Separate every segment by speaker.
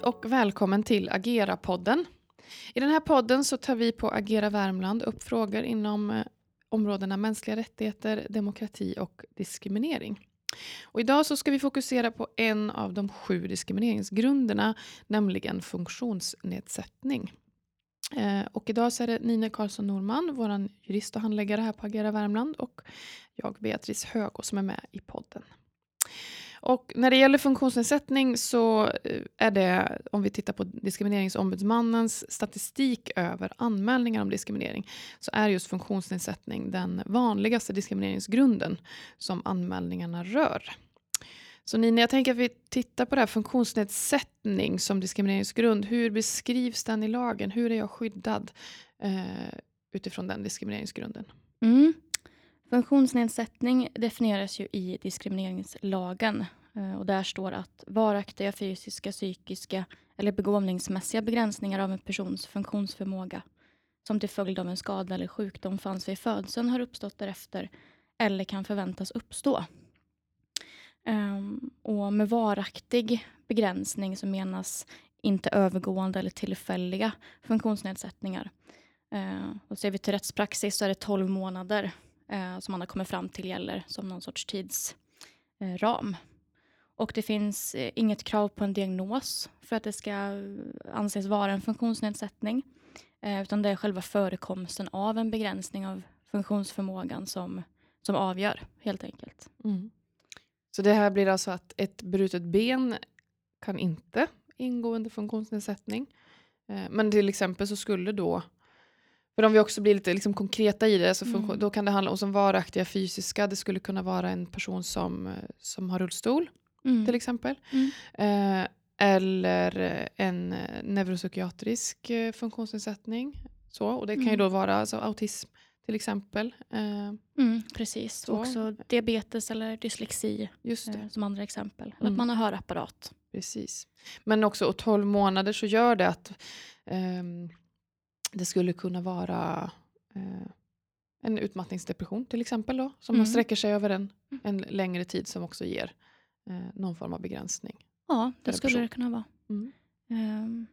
Speaker 1: Hej och välkommen till Agera-podden. I den här podden så tar vi på Agera Värmland upp frågor inom eh, områdena mänskliga rättigheter, demokrati och diskriminering. Och idag så ska vi fokusera på en av de sju diskrimineringsgrunderna, nämligen funktionsnedsättning. Eh, och idag så är det Nina Karlsson Norman, vår jurist och handläggare här på Agera Värmland och jag, Beatrice Högå, som är med i podden. Och när det gäller funktionsnedsättning så eh, är det, om vi tittar på Diskrimineringsombudsmannens statistik över anmälningar om diskriminering, så är just funktionsnedsättning den vanligaste diskrimineringsgrunden som anmälningarna rör. Så Nina, jag tänker att vi tittar på det här funktionsnedsättning som diskrimineringsgrund. Hur beskrivs den i lagen? Hur är jag skyddad eh, utifrån den diskrimineringsgrunden?
Speaker 2: Mm. Funktionsnedsättning definieras ju i diskrimineringslagen eh, och där står att varaktiga fysiska, psykiska eller begåvningsmässiga begränsningar av en persons funktionsförmåga som till följd av en skada eller sjukdom fanns vid födseln har uppstått därefter eller kan förväntas uppstå. Ehm, och med varaktig begränsning så menas inte övergående eller tillfälliga funktionsnedsättningar. Eh, och ser vi till rättspraxis så är det 12 månader som man har kommit fram till gäller som någon sorts tidsram. Och det finns eh, inget krav på en diagnos för att det ska anses vara en funktionsnedsättning. Eh, utan det är själva förekomsten av en begränsning av funktionsförmågan som, som avgör helt enkelt. Mm.
Speaker 1: Så det här blir alltså att ett brutet ben kan inte ingå under funktionsnedsättning. Eh, men till exempel så skulle då, för om vi också blir lite liksom konkreta i det, så mm. då kan det handla om som varaktiga fysiska, det skulle kunna vara en person som, eh, som har rullstol mm. till exempel. Mm. Eh, eller en neuropsykiatrisk funktionsnedsättning. Så, och det kan ju mm. då vara alltså, autism till exempel.
Speaker 2: Eh, mm, precis, så. också diabetes eller dyslexi eh, som andra exempel. Mm. att man har hörapparat.
Speaker 1: Precis. Men också och 12 månader så gör det att eh, det skulle kunna vara eh, en utmattningsdepression till exempel då, som mm. sträcker sig över en, mm. en längre tid som också ger eh, någon form av begränsning.
Speaker 2: Ja, det skulle person. det kunna vara. Mm. Um,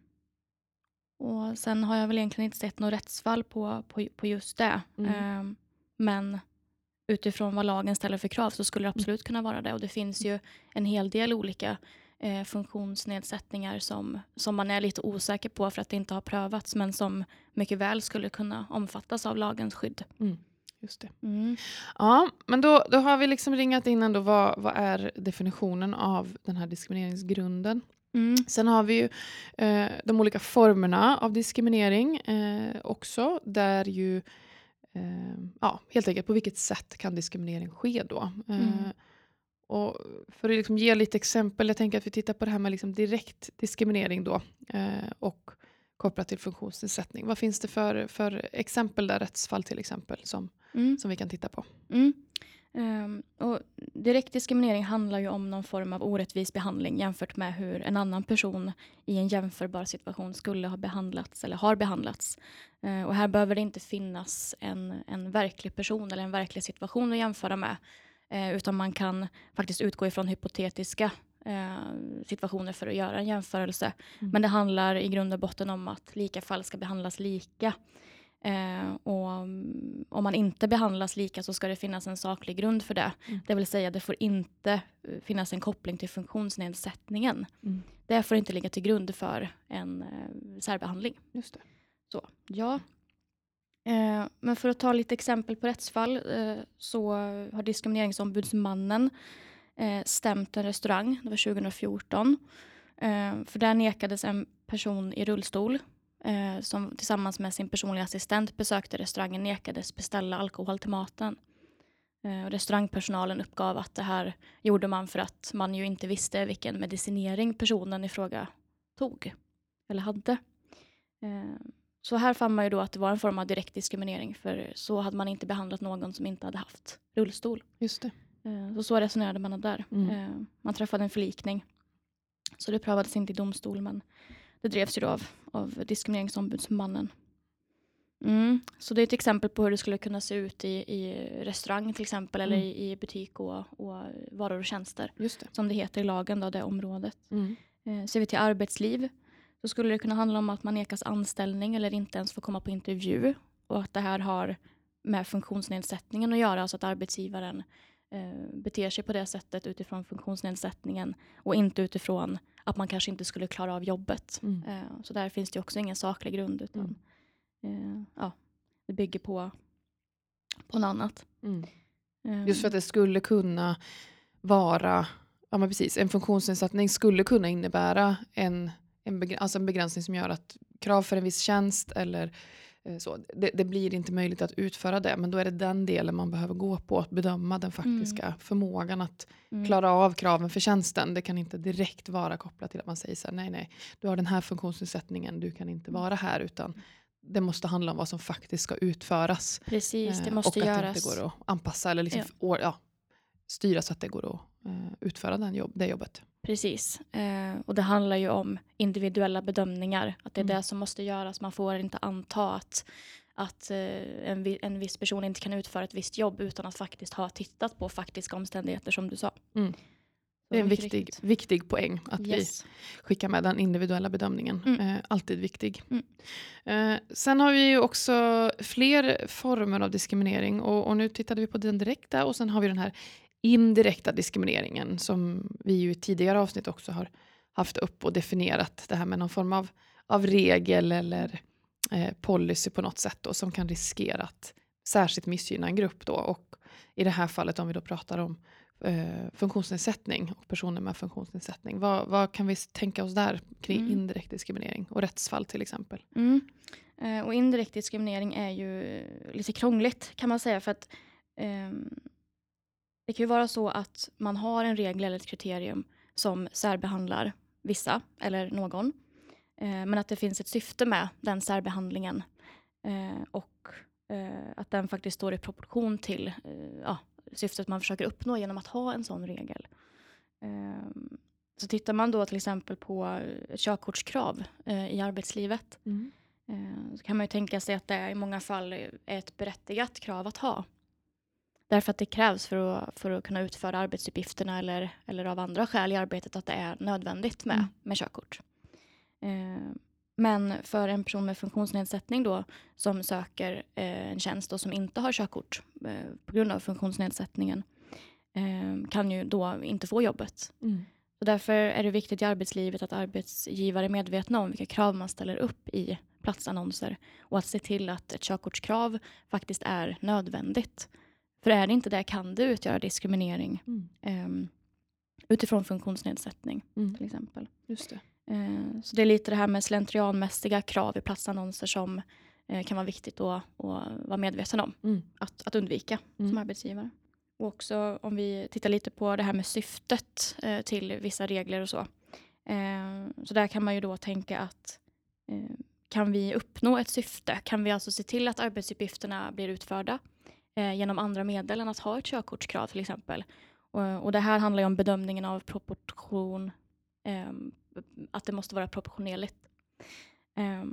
Speaker 2: och sen har jag väl egentligen inte sett något rättsfall på, på, på just det. Mm. Um, men utifrån vad lagen ställer för krav så skulle det mm. absolut kunna vara det. Och det finns ju en hel del olika eh, funktionsnedsättningar som, som man är lite osäker på för att det inte har prövats men som mycket väl skulle kunna omfattas av lagens skydd.
Speaker 1: Mm. Just det. Mm. Ja, men då, då har vi liksom ringat in ändå vad, vad är definitionen av den här diskrimineringsgrunden. Mm. Sen har vi ju eh, de olika formerna av diskriminering eh, också, där ju eh, ja, helt enkelt på vilket sätt kan diskriminering ske då? Eh, mm. Och för att liksom ge lite exempel, jag tänker att vi tittar på det här med liksom direkt diskriminering då eh, och kopplat till funktionsnedsättning. Vad finns det för, för exempel där, rättsfall till exempel, som, mm. som vi kan titta på?
Speaker 2: Mm. Um, och direkt diskriminering handlar ju om någon form av orättvis behandling jämfört med hur en annan person i en jämförbar situation skulle ha behandlats eller har behandlats. Uh, och här behöver det inte finnas en, en verklig person eller en verklig situation att jämföra med. Uh, utan man kan faktiskt utgå ifrån hypotetiska uh, situationer för att göra en jämförelse. Mm. Men det handlar i grund och botten om att lika fall ska behandlas lika. Eh, och om man inte behandlas lika så ska det finnas en saklig grund för det. Mm. Det vill säga det får inte eh, finnas en koppling till funktionsnedsättningen. Mm. Det får inte ligga till grund för en eh, särbehandling.
Speaker 1: Just det.
Speaker 2: Så, ja. Eh, men för att ta lite exempel på rättsfall eh, så har diskrimineringsombudsmannen eh, stämt en restaurang, det var 2014. för där nekades en person i rullstol som tillsammans med sin personliga assistent besökte restaurangen nekades beställa alkohol till maten. Restaurangpersonalen uppgav att det här gjorde man för att man ju inte visste vilken medicinering personen i fråga tog eller hade. Så här fann man ju då att det var en form av direkt diskriminering för så hade man inte behandlat någon som inte hade haft rullstol.
Speaker 1: Just det.
Speaker 2: Eh, så, så resonerade man där. Mm. Eh, man träffade en förlikning. Så det prövades inte i domstol men det drevs ju då av, av diskrimineringsombudsmannen. Mm. Så det är ett exempel på hur det skulle kunna se ut i, i restaurang till exempel mm. eller i, i, butik och, och, varor och tjänster.
Speaker 1: Just det.
Speaker 2: Som det heter i lagen, då, det området. Mm. Eh, ser vi till arbetsliv så skulle det kunna handla om att man nekas anställning eller inte ens får komma på intervju och att det här har med funktionsnedsättningen att göra, alltså att arbetsgivaren eh, beter sig på det sättet utifrån funktionsnedsättningen och inte utifrån att man kanske inte skulle klara av jobbet.
Speaker 1: Mm.
Speaker 2: Eh, så där finns det också ingen saklig grund utan eh, ja, det bygger på, på något annat.
Speaker 1: Mm.
Speaker 2: Eh,
Speaker 1: Just för att det skulle kunna vara, ja men precis, en funktionsnedsättning skulle kunna innebära en, en, begr- alltså en begränsning som gör att krav för en viss tjänst eller eh, så, det, det blir inte möjligt att utföra det, men då är det den delen man behöver gå på, att bedöma den faktiska förmågan att
Speaker 2: mm,
Speaker 1: klara av kraven för tjänsten. Det kan inte direkt vara kopplat till att man säger så här, nej nej, du har den här funktionsnedsättningen, du kan inte vara här, utan det måste handla om vad som faktiskt ska utföras.
Speaker 2: Precis, det
Speaker 1: Eh,
Speaker 2: måste
Speaker 1: och att
Speaker 2: göras.
Speaker 1: det inte går att anpassa eller liksom
Speaker 2: Ja.
Speaker 1: ja, styra så att det går att eh, utföra den jobb, det jobbet.
Speaker 2: Precis. Eh, och det handlar ju om individuella bedömningar. Att det är
Speaker 1: Mm.
Speaker 2: det som måste göras. Man får inte anta att, att eh, en, vi, en viss person inte kan utföra ett visst jobb utan att faktiskt ha tittat på faktiska omständigheter som du sa.
Speaker 1: Mm. Det är en viktig,
Speaker 2: riktigt.
Speaker 1: viktig poäng att
Speaker 2: Yes.
Speaker 1: vi skickar med den individuella bedömningen.
Speaker 2: Mm.
Speaker 1: Eh, alltid viktig.
Speaker 2: Mm.
Speaker 1: Eh, sen har vi ju också fler former av diskriminering och, och nu tittade vi på den direkta och sen har vi den här indirekta diskrimineringen som vi ju i tidigare avsnitt också har haft upp och definierat det här med någon form av, av regel eller eh, policy på något sätt då, som kan riskera att särskilt missgynna en grupp då och i det här fallet om vi då pratar om eh, funktionsnedsättning och personer med funktionsnedsättning. Vad, vad kan vi tänka oss där kring
Speaker 2: Mm.
Speaker 1: indirekt diskriminering och rättsfall till exempel?
Speaker 2: Mm. Eh, och indirekt diskriminering är ju lite krångligt kan man säga för att ehm, det kan ju vara så att man har en regel eller ett kriterium som särbehandlar vissa eller någon. Eh, men att det finns ett syfte med den särbehandlingen eh, och eh, att den faktiskt står i proportion till ja, syftet man försöker uppnå genom att ha en sån regel. Så tittar man då till exempel på körkortskrav i arbetslivet Eh, så kan man ju tänka sig att det i många fall är ett berättigat krav att ha. Därför att det krävs för att, för att kunna utföra arbetsuppgifterna eller, eller av andra skäl i arbetet att det är nödvändigt med,
Speaker 1: Mm.
Speaker 2: med körkort. Eh, men för en person med funktionsnedsättning då som söker eh, en tjänst och som inte har körkort eh, på grund av funktionsnedsättningen eh, kan ju då inte få jobbet.
Speaker 1: Mm.
Speaker 2: Så därför är det viktigt i arbetslivet att arbetsgivare är medvetna om vilka krav man ställer upp i platsannonser och att se till att ett körkortskrav faktiskt är nödvändigt. För är det inte det kan det utgöra diskriminering
Speaker 1: Mm.
Speaker 2: ehm, utifrån funktionsnedsättning
Speaker 1: Mm.
Speaker 2: till exempel.
Speaker 1: Just det.
Speaker 2: Eh, så det är lite det här med slentrianmässiga krav i platsannonser som eh, kan vara viktigt att, att vara medveten om
Speaker 1: Mm.
Speaker 2: att, att undvika
Speaker 1: Mm.
Speaker 2: som arbetsgivare. Och också om vi tittar lite på det här med syftet eh, till vissa regler och så. Eh, så där kan man ju då tänka att eh, kan vi uppnå ett syfte? Kan vi alltså se till att arbetsuppgifterna blir utförda eh, genom andra medel än att ha ett körkortskrav till exempel? Och, och det här handlar ju om bedömningen av proportion, eh, att det måste vara proportionerligt. Eh,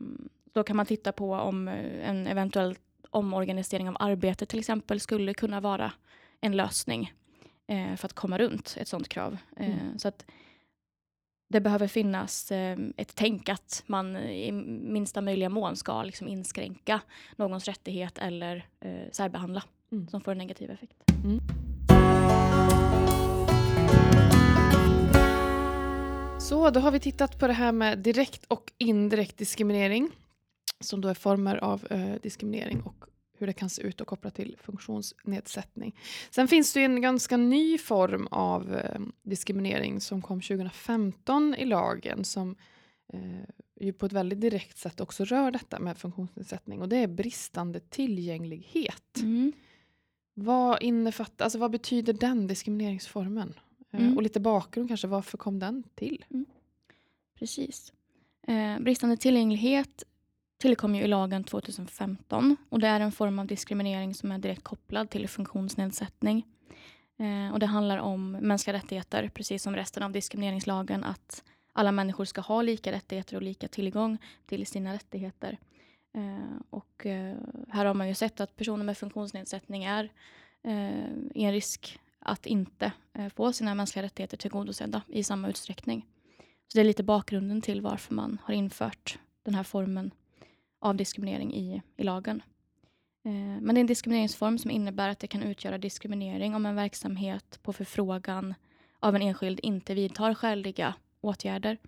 Speaker 2: då kan man titta på om eh, en eventuell omorganisering av arbetet till exempel skulle kunna vara en lösning eh, för att komma runt ett sådant krav. Eh,
Speaker 1: Mm.
Speaker 2: Så att det behöver finnas eh, ett tänk att man i minsta möjliga mån ska liksom inskränka någons rättighet eller eh, särbehandla
Speaker 1: Mm.
Speaker 2: som får en negativ effekt.
Speaker 1: Så då har vi tittat på det här med direkt och indirekt diskriminering som då är former av eh, diskriminering och hur det kan se ut och kopplat till funktionsnedsättning. Sen finns det en ganska ny form av eh, diskriminering som kom 2015 i lagen som eh, ju på ett väldigt direkt sätt också rör detta med funktionsnedsättning och det är bristande tillgänglighet. Vad innefattar, alltså vad betyder den diskrimineringsformen? Eh,
Speaker 2: Mm.
Speaker 1: Och lite bakgrund kanske, varför kom den till?
Speaker 2: Precis. Eh, bristande tillgänglighet tillkom ju i lagen 2015 och det är en form av diskriminering som är direkt kopplad till funktionsnedsättning. Eh, och det handlar om mänskliga rättigheter, precis som resten av diskrimineringslagen, att alla människor ska ha lika rättigheter och lika tillgång till sina rättigheter. Eh, och eh, här har man ju sett att personer med funktionsnedsättning är eh, i en risk att inte eh, få sina mänskliga rättigheter tillgodosedda i samma utsträckning. Så det är lite bakgrunden till varför man har infört den här formen av diskriminering i, i lagen. Eh, men det är en diskrimineringsform som innebär att det kan utgöra diskriminering om en verksamhet på förfrågan av en enskild inte vidtar skäliga åtgärder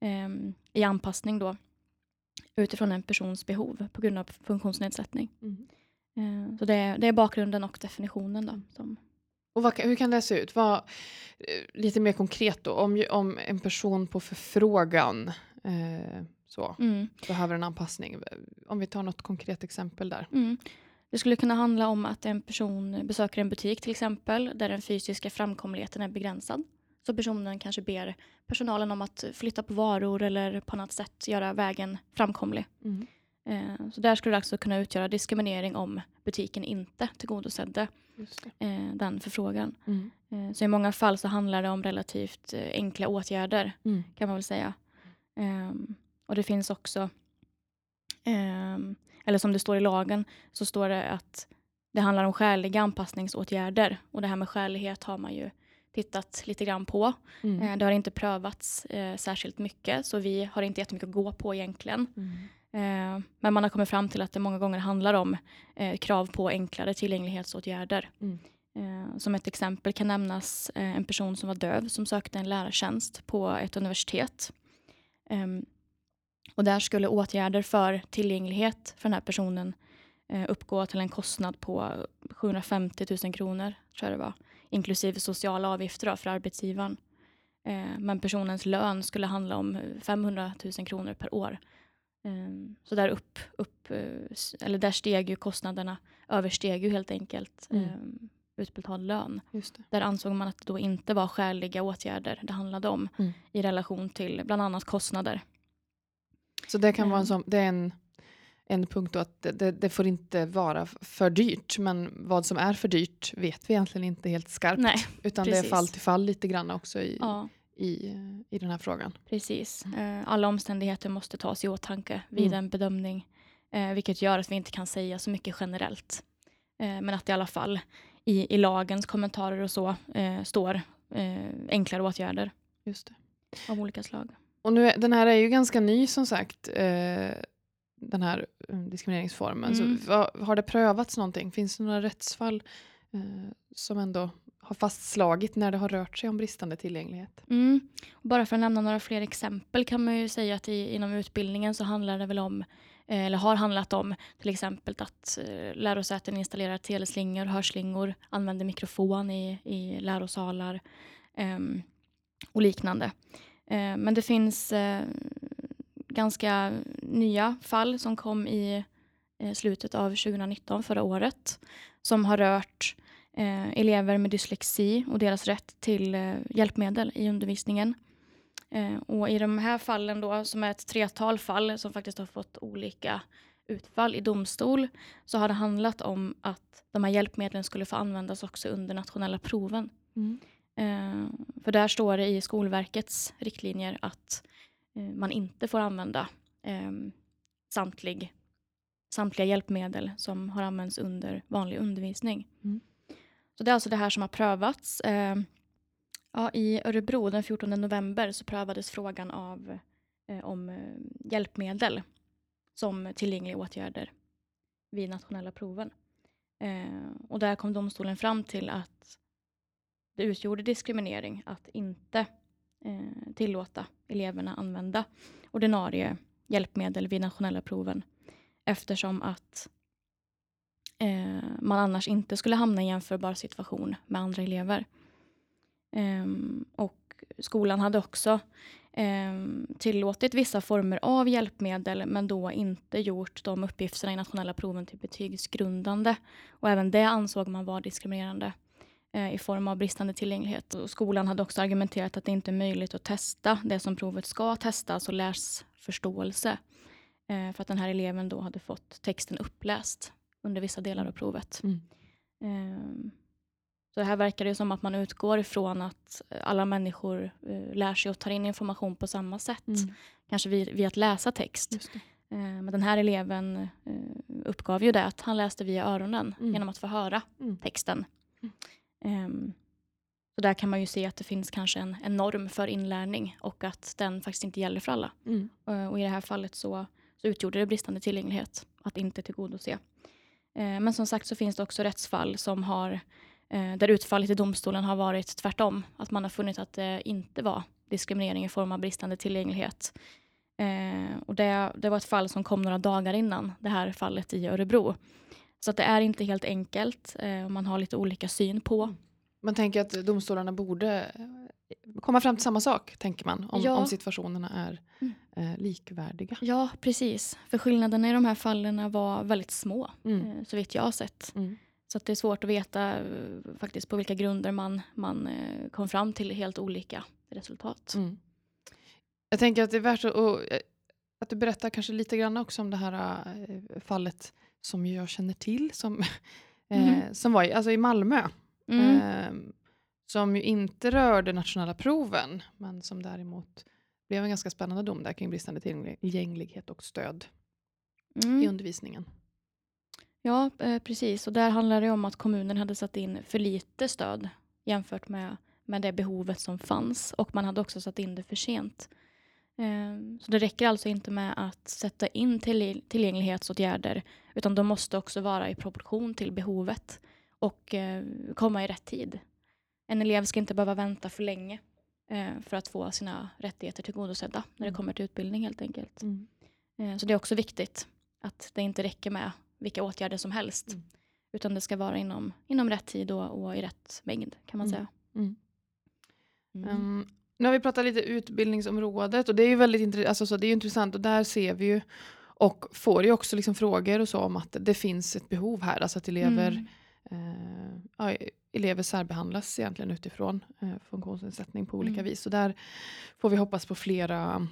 Speaker 2: eh, i anpassning då utifrån en persons behov på grund av funktionsnedsättning. Mm. Eh, så det är, det är, bakgrunden och definitionen. Då, som...
Speaker 1: Och vad, hur kan det se ut? Vad, eh, lite mer konkret då, om, om en person på förfrågan eh, så, mm. behöver en anpassning. Om vi tar något konkret exempel där.
Speaker 2: Mm. Det skulle kunna handla om att en person besöker en butik till exempel där den fysiska framkomligheten är begränsad. Så personen kanske ber personalen om att flytta på varor eller på annat sätt göra vägen framkomlig. Mm. Eh, så där skulle det alltså kunna utgöra diskriminering om butiken inte tillgodosedde eh, den förfrågan. Mm. Eh, så i många fall så handlar det om relativt eh, enkla åtgärder mm. kan man väl säga. Ehm, och det finns också, ehm, eller som det står i lagen, så står det att det handlar om skäliga anpassningsåtgärder. Och det här med skälighet har man ju tittat lite grann på. Mm. Eh, det har inte prövats eh, särskilt mycket, så vi har inte jättemycket att gå på egentligen. Mm. Men man har kommit fram till att det många gånger handlar om eh, krav på enklare tillgänglighetsåtgärder. Mm. Som ett exempel kan nämnas eh, en person som var döv som sökte en lärartjänst på ett universitet. Ehm, och där skulle åtgärder för tillgänglighet för den här personen uppgå till en kostnad på 750 000 kronor, tror jag det var inklusive sociala avgifter för arbetsgivaren. Eh, men personens lön skulle handla om 500 000 kronor per år. Eh, så där upp, upp eh, eller där steg ju kostnaderna, översteg ju helt enkelt mm. Eh, utbetald lön. Där ansåg man att det då inte var skäliga åtgärder det handlade om mm. i relation till bland annat kostnader.
Speaker 1: Så det kan vara en, sån, det är en en punkt då att det, det, får inte vara för dyrt, men vad som är för dyrt vet vi egentligen inte helt skarpt. Nej, utan precis. det är fall till fall lite grann också i, ja. i, i den här frågan.
Speaker 2: Precis. Mm. Eh, alla omständigheter måste tas i åtanke vid mm. en bedömning, eh, vilket gör att vi inte kan säga så mycket generellt. Eh, men att det i alla fall i, i lagens kommentarer och så står enklare åtgärder.
Speaker 1: Just det.
Speaker 2: Av olika slag.
Speaker 1: Och nu, den här är ju ganska ny som sagt den här eh, diskrimineringsformen. Mm. Så, vad, har det prövats någonting? Finns det några rättsfall eh, som ändå har fastslagit när det har rört sig om bristande tillgänglighet?
Speaker 2: Mm. Bara för att nämna några fler exempel kan man ju säga att i, inom utbildningen så handlar det väl om eh, Eh, eller har handlat om till exempel att eh, lärosäten installerar teleslingor, hörslingor, använder mikrofon i, i lärosalar eh, och liknande. Eh, men det finns eh, ganska nya fall som kom i eh, slutet av 2019, förra året, som har rört eh, elever med dyslexi och deras rätt till eh, hjälpmedel i undervisningen. Eh, och I de här fallen, då, som är ett tretal fall som faktiskt har fått olika utfall i domstol, så har det handlat om att de här hjälpmedlen skulle få användas också under nationella proven. Mm. Eh, för där står det i Skolverkets riktlinjer att Eh, man inte får använda eh, samtlig, samtliga hjälpmedel som har använts under vanlig undervisning. Mm. Så det är alltså det här som har prövats. Ja, I Örebro den 14 november så prövades frågan av, eh, om eh, hjälpmedel som tillgängliga åtgärder vid nationella proven. Eh, och där kom domstolen fram till att det utgjorde diskriminering att inte eh, tillåta eleverna använda ordinarie hjälpmedel vid nationella proven eftersom att eh, man annars inte skulle hamna i en jämförbar situation med andra elever. Eh, och skolan hade också eh, tillåtit vissa former av hjälpmedel men då inte gjort de uppgifterna i nationella proven till betygsgrundande. Och även det ansåg man var diskriminerande eh, i form av bristande tillgänglighet. Och skolan hade också argumenterat att det inte är möjligt att testa det som provet ska testa, alltså läsförståelse. Eh, för att den här eleven då hade fått texten uppläst under vissa delar av provet. Mm. Eh, så här verkar det som att man utgår ifrån att alla människor eh, lär sig och tar in information på samma sätt. Mm. Kanske via, via att läsa text. Eh, men den här eleven eh, uppgav ju det att han läste via öronen mm. genom att få höra mm. texten. Mm. Um, Så där kan man ju se att det finns kanske en, en norm för inlärning och att den faktiskt inte gäller för alla.
Speaker 1: Mm.
Speaker 2: Eh, Och i det här fallet så, så utgjorde det bristande tillgänglighet att inte tillgodose. Eh, Men som sagt så finns det också rättsfall som har, eh, där utfallet i domstolen har varit tvärtom. Att man har funnit att det inte var diskriminering i form av bristande tillgänglighet. Eh, Och det, det var ett fall som kom några dagar innan det här fallet i Örebro. Så att det är inte helt enkelt eh, och man har lite olika syn på.
Speaker 1: Man tänker att domstolarna borde eh, komma fram till samma sak, tänker man, om,
Speaker 2: Ja.
Speaker 1: om situationerna är
Speaker 2: Mm.
Speaker 1: eh, likvärdiga.
Speaker 2: Ja, precis. För skillnaderna i de här fallen var väldigt små,
Speaker 1: Mm.
Speaker 2: eh, så vitt jag har sett.
Speaker 1: Mm.
Speaker 2: Så det är svårt att veta eh, faktiskt på vilka grunder man, man eh, kom fram till helt olika resultat.
Speaker 1: Mm. Jag tänker att det är värt att, och, eh, att du berättar kanske lite grann också om det här fallet som jag känner till, som, eh,
Speaker 2: Mhm.
Speaker 1: som var i, alltså i Malmö.
Speaker 2: Mm.
Speaker 1: Eh, som ju inte rörde nationella proven, men som däremot blev en ganska spännande dom där kring bristande tillgänglighet och stöd i
Speaker 2: Mm.
Speaker 1: undervisningen.
Speaker 2: Ja, eh, precis. Och där handlar det om att kommunen hade satt in för lite stöd jämfört med, med det behovet som fanns. Och man hade också satt in det för sent. Eh, Så det räcker alltså inte med att sätta in till, tillgänglighetsåtgärder utan de måste också vara i proportion till behovet och eh, komma i rätt tid. En elev ska inte behöva vänta för länge eh, för att få sina rättigheter tillgodosedda när det
Speaker 1: Mm.
Speaker 2: kommer till utbildning helt enkelt.
Speaker 1: Mm.
Speaker 2: Så det är också viktigt att det inte räcker med vilka åtgärder som helst.
Speaker 1: Mm.
Speaker 2: Utan det ska vara inom, inom rätt tid och, och i rätt mängd kan man
Speaker 1: Mm.
Speaker 2: säga.
Speaker 1: Ehm, nu har vi pratat lite utbildningsområdet och det är ju väldigt intre- alltså, så det är intressant och där ser vi ju och får ju också liksom frågor och så om att det finns ett behov här, alltså att elever,
Speaker 2: Mm.
Speaker 1: eh, elever särbehandlas egentligen utifrån eh, funktionsnedsättning på olika
Speaker 2: Mm.
Speaker 1: vis. Så där får vi hoppas på flera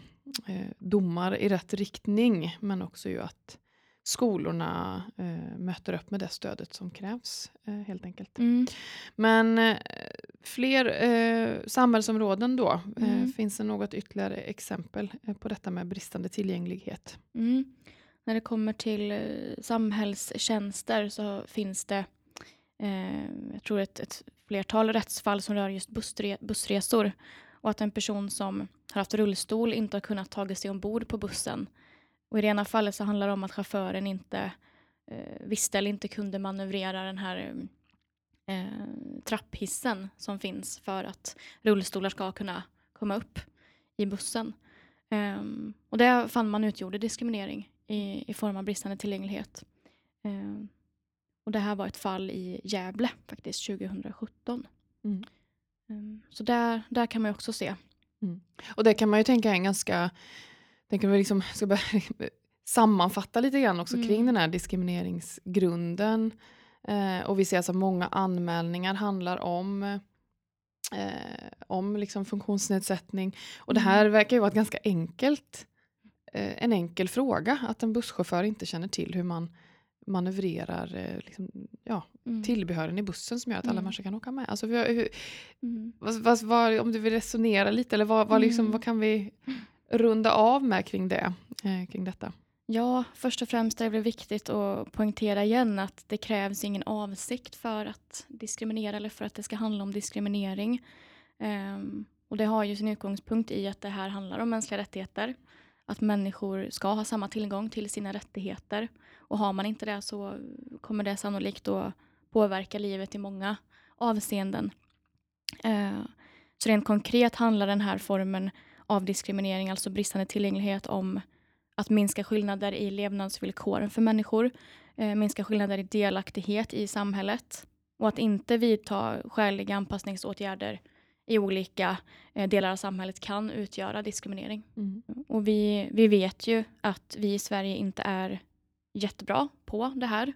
Speaker 1: eh, domar i rätt riktning men också ju att skolorna eh, möter upp med det stödet som krävs eh, helt enkelt.
Speaker 2: Mm.
Speaker 1: Men eh, fler eh, samhällsområden då? Eh,
Speaker 2: Mm.
Speaker 1: finns det något ytterligare exempel eh, på detta med bristande tillgänglighet?
Speaker 2: Mm. När det kommer till eh, samhällstjänster så finns det jag tror ett, ett flertal rättsfall som rör just bussre, bussresor. Och att en person som har haft rullstol inte har kunnat ta sig ombord på bussen. Och I det ena fallet så handlar det om att chauffören inte eh, visste eller inte kunde manövrera den här eh, trapphissen som finns för att rullstolar ska kunna komma upp i bussen. Ehm, och det fann man utgjorde diskriminering i, i form av bristande tillgänglighet. Ehm, och det här var ett fall i Gävle faktiskt 2017.
Speaker 1: Mm.
Speaker 2: Ehm, så där, där kan man också se.
Speaker 1: Och det kan man ju tänka är en ganska, tänker vi liksom ska börja sammanfatta lite grann också
Speaker 2: Mm.
Speaker 1: kring den här diskrimineringsgrunden. Eh, och vi ser alltså många anmälningar handlar om eh, om liksom funktionsnedsättning. Och det här verkar ju vara ett ganska enkelt, eh, en enkel fråga, att en busschaufför inte känner till hur man manövrerar eh, liksom, ja,
Speaker 2: Mm.
Speaker 1: tillbehören i bussen som gör att alla
Speaker 2: Mm.
Speaker 1: människor kan åka med. Alltså, hur, hur,
Speaker 2: Mm.
Speaker 1: vad, vad, vad, om du vill resonera lite, eller vad, vad, liksom,
Speaker 2: Mm.
Speaker 1: vad kan vi runda av med kring, det, eh, kring detta?
Speaker 2: Ja, först och främst är det viktigt att poängtera igen att det krävs ingen avsikt för att diskriminera eller för att det ska handla om diskriminering. Um, och det har ju sin utgångspunkt i att det här handlar om mänskliga rättigheter. Att människor ska ha samma tillgång till sina rättigheter. Och har man inte det så kommer det sannolikt att påverka livet i många avseenden. Uh, så rent konkret handlar den här formen av diskriminering, alltså bristande tillgänglighet, om att minska skillnader i levnadsvillkoren för människor, eh, minska skillnader i delaktighet i samhället och att inte vidta skäliga anpassningsåtgärder i olika eh, delar av samhället kan utgöra diskriminering. Och vi, vi vet ju att vi i Sverige inte är jättebra på det här.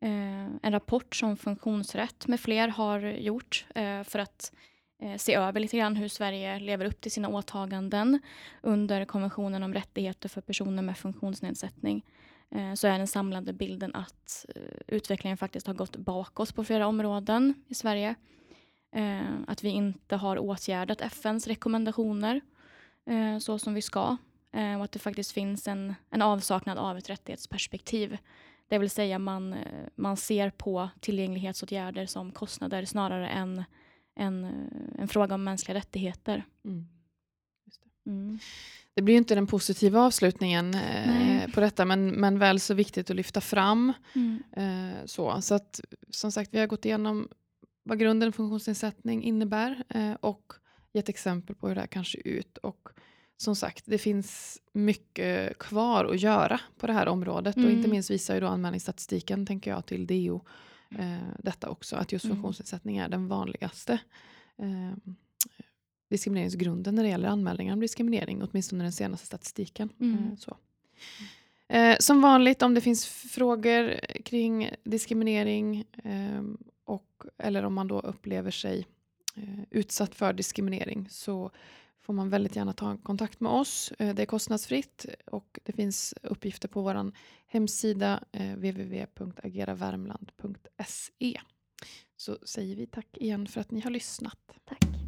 Speaker 2: Eh, en rapport som Funktionsrätt med fler har gjort eh, för att Eh, se över lite grann hur Sverige lever upp till sina åtaganden under konventionen om rättigheter för personer med funktionsnedsättning eh, så är den samlade bilden att eh, utvecklingen faktiskt har gått bakåt på flera områden i Sverige. Att vi inte har åtgärdat FNs rekommendationer så som vi ska och att det faktiskt finns en, en avsaknad av ett rättighetsperspektiv. Det vill säga man, man ser på tillgänglighetsåtgärder som kostnader snarare än en, en fråga om mänskliga rättigheter.
Speaker 1: Mm. Det.
Speaker 2: Mm.
Speaker 1: Det blir inte den positiva avslutningen eh, på detta, men, men väl så viktigt att lyfta fram.
Speaker 2: Mm.
Speaker 1: Eh, så. så att, som sagt, vi har gått igenom vad grunden funktionsnedsättning innebär eh, och gett exempel på hur det här kan se ut. Och som sagt, det finns mycket kvar att göra på det här området och
Speaker 2: Mm.
Speaker 1: inte minst visar ju då anmälningsstatistiken, tänker jag, till DO eh, detta också, att just
Speaker 2: Mm.
Speaker 1: funktionsnedsättning är den vanligaste eh, diskrimineringsgrunden när det gäller anmälningar om diskriminering, åtminstone den senaste statistiken.
Speaker 2: Mm.
Speaker 1: Eh, så. Eh, som vanligt om det finns frågor kring diskriminering eh, och, eller om man då upplever sig eh, utsatt för diskriminering så får man väldigt gärna ta kontakt med oss. Eh, det är kostnadsfritt och det finns uppgifter på vår hemsida eh, www.ageravärmland.se. Så säger vi tack igen för att ni har lyssnat.
Speaker 2: Tack.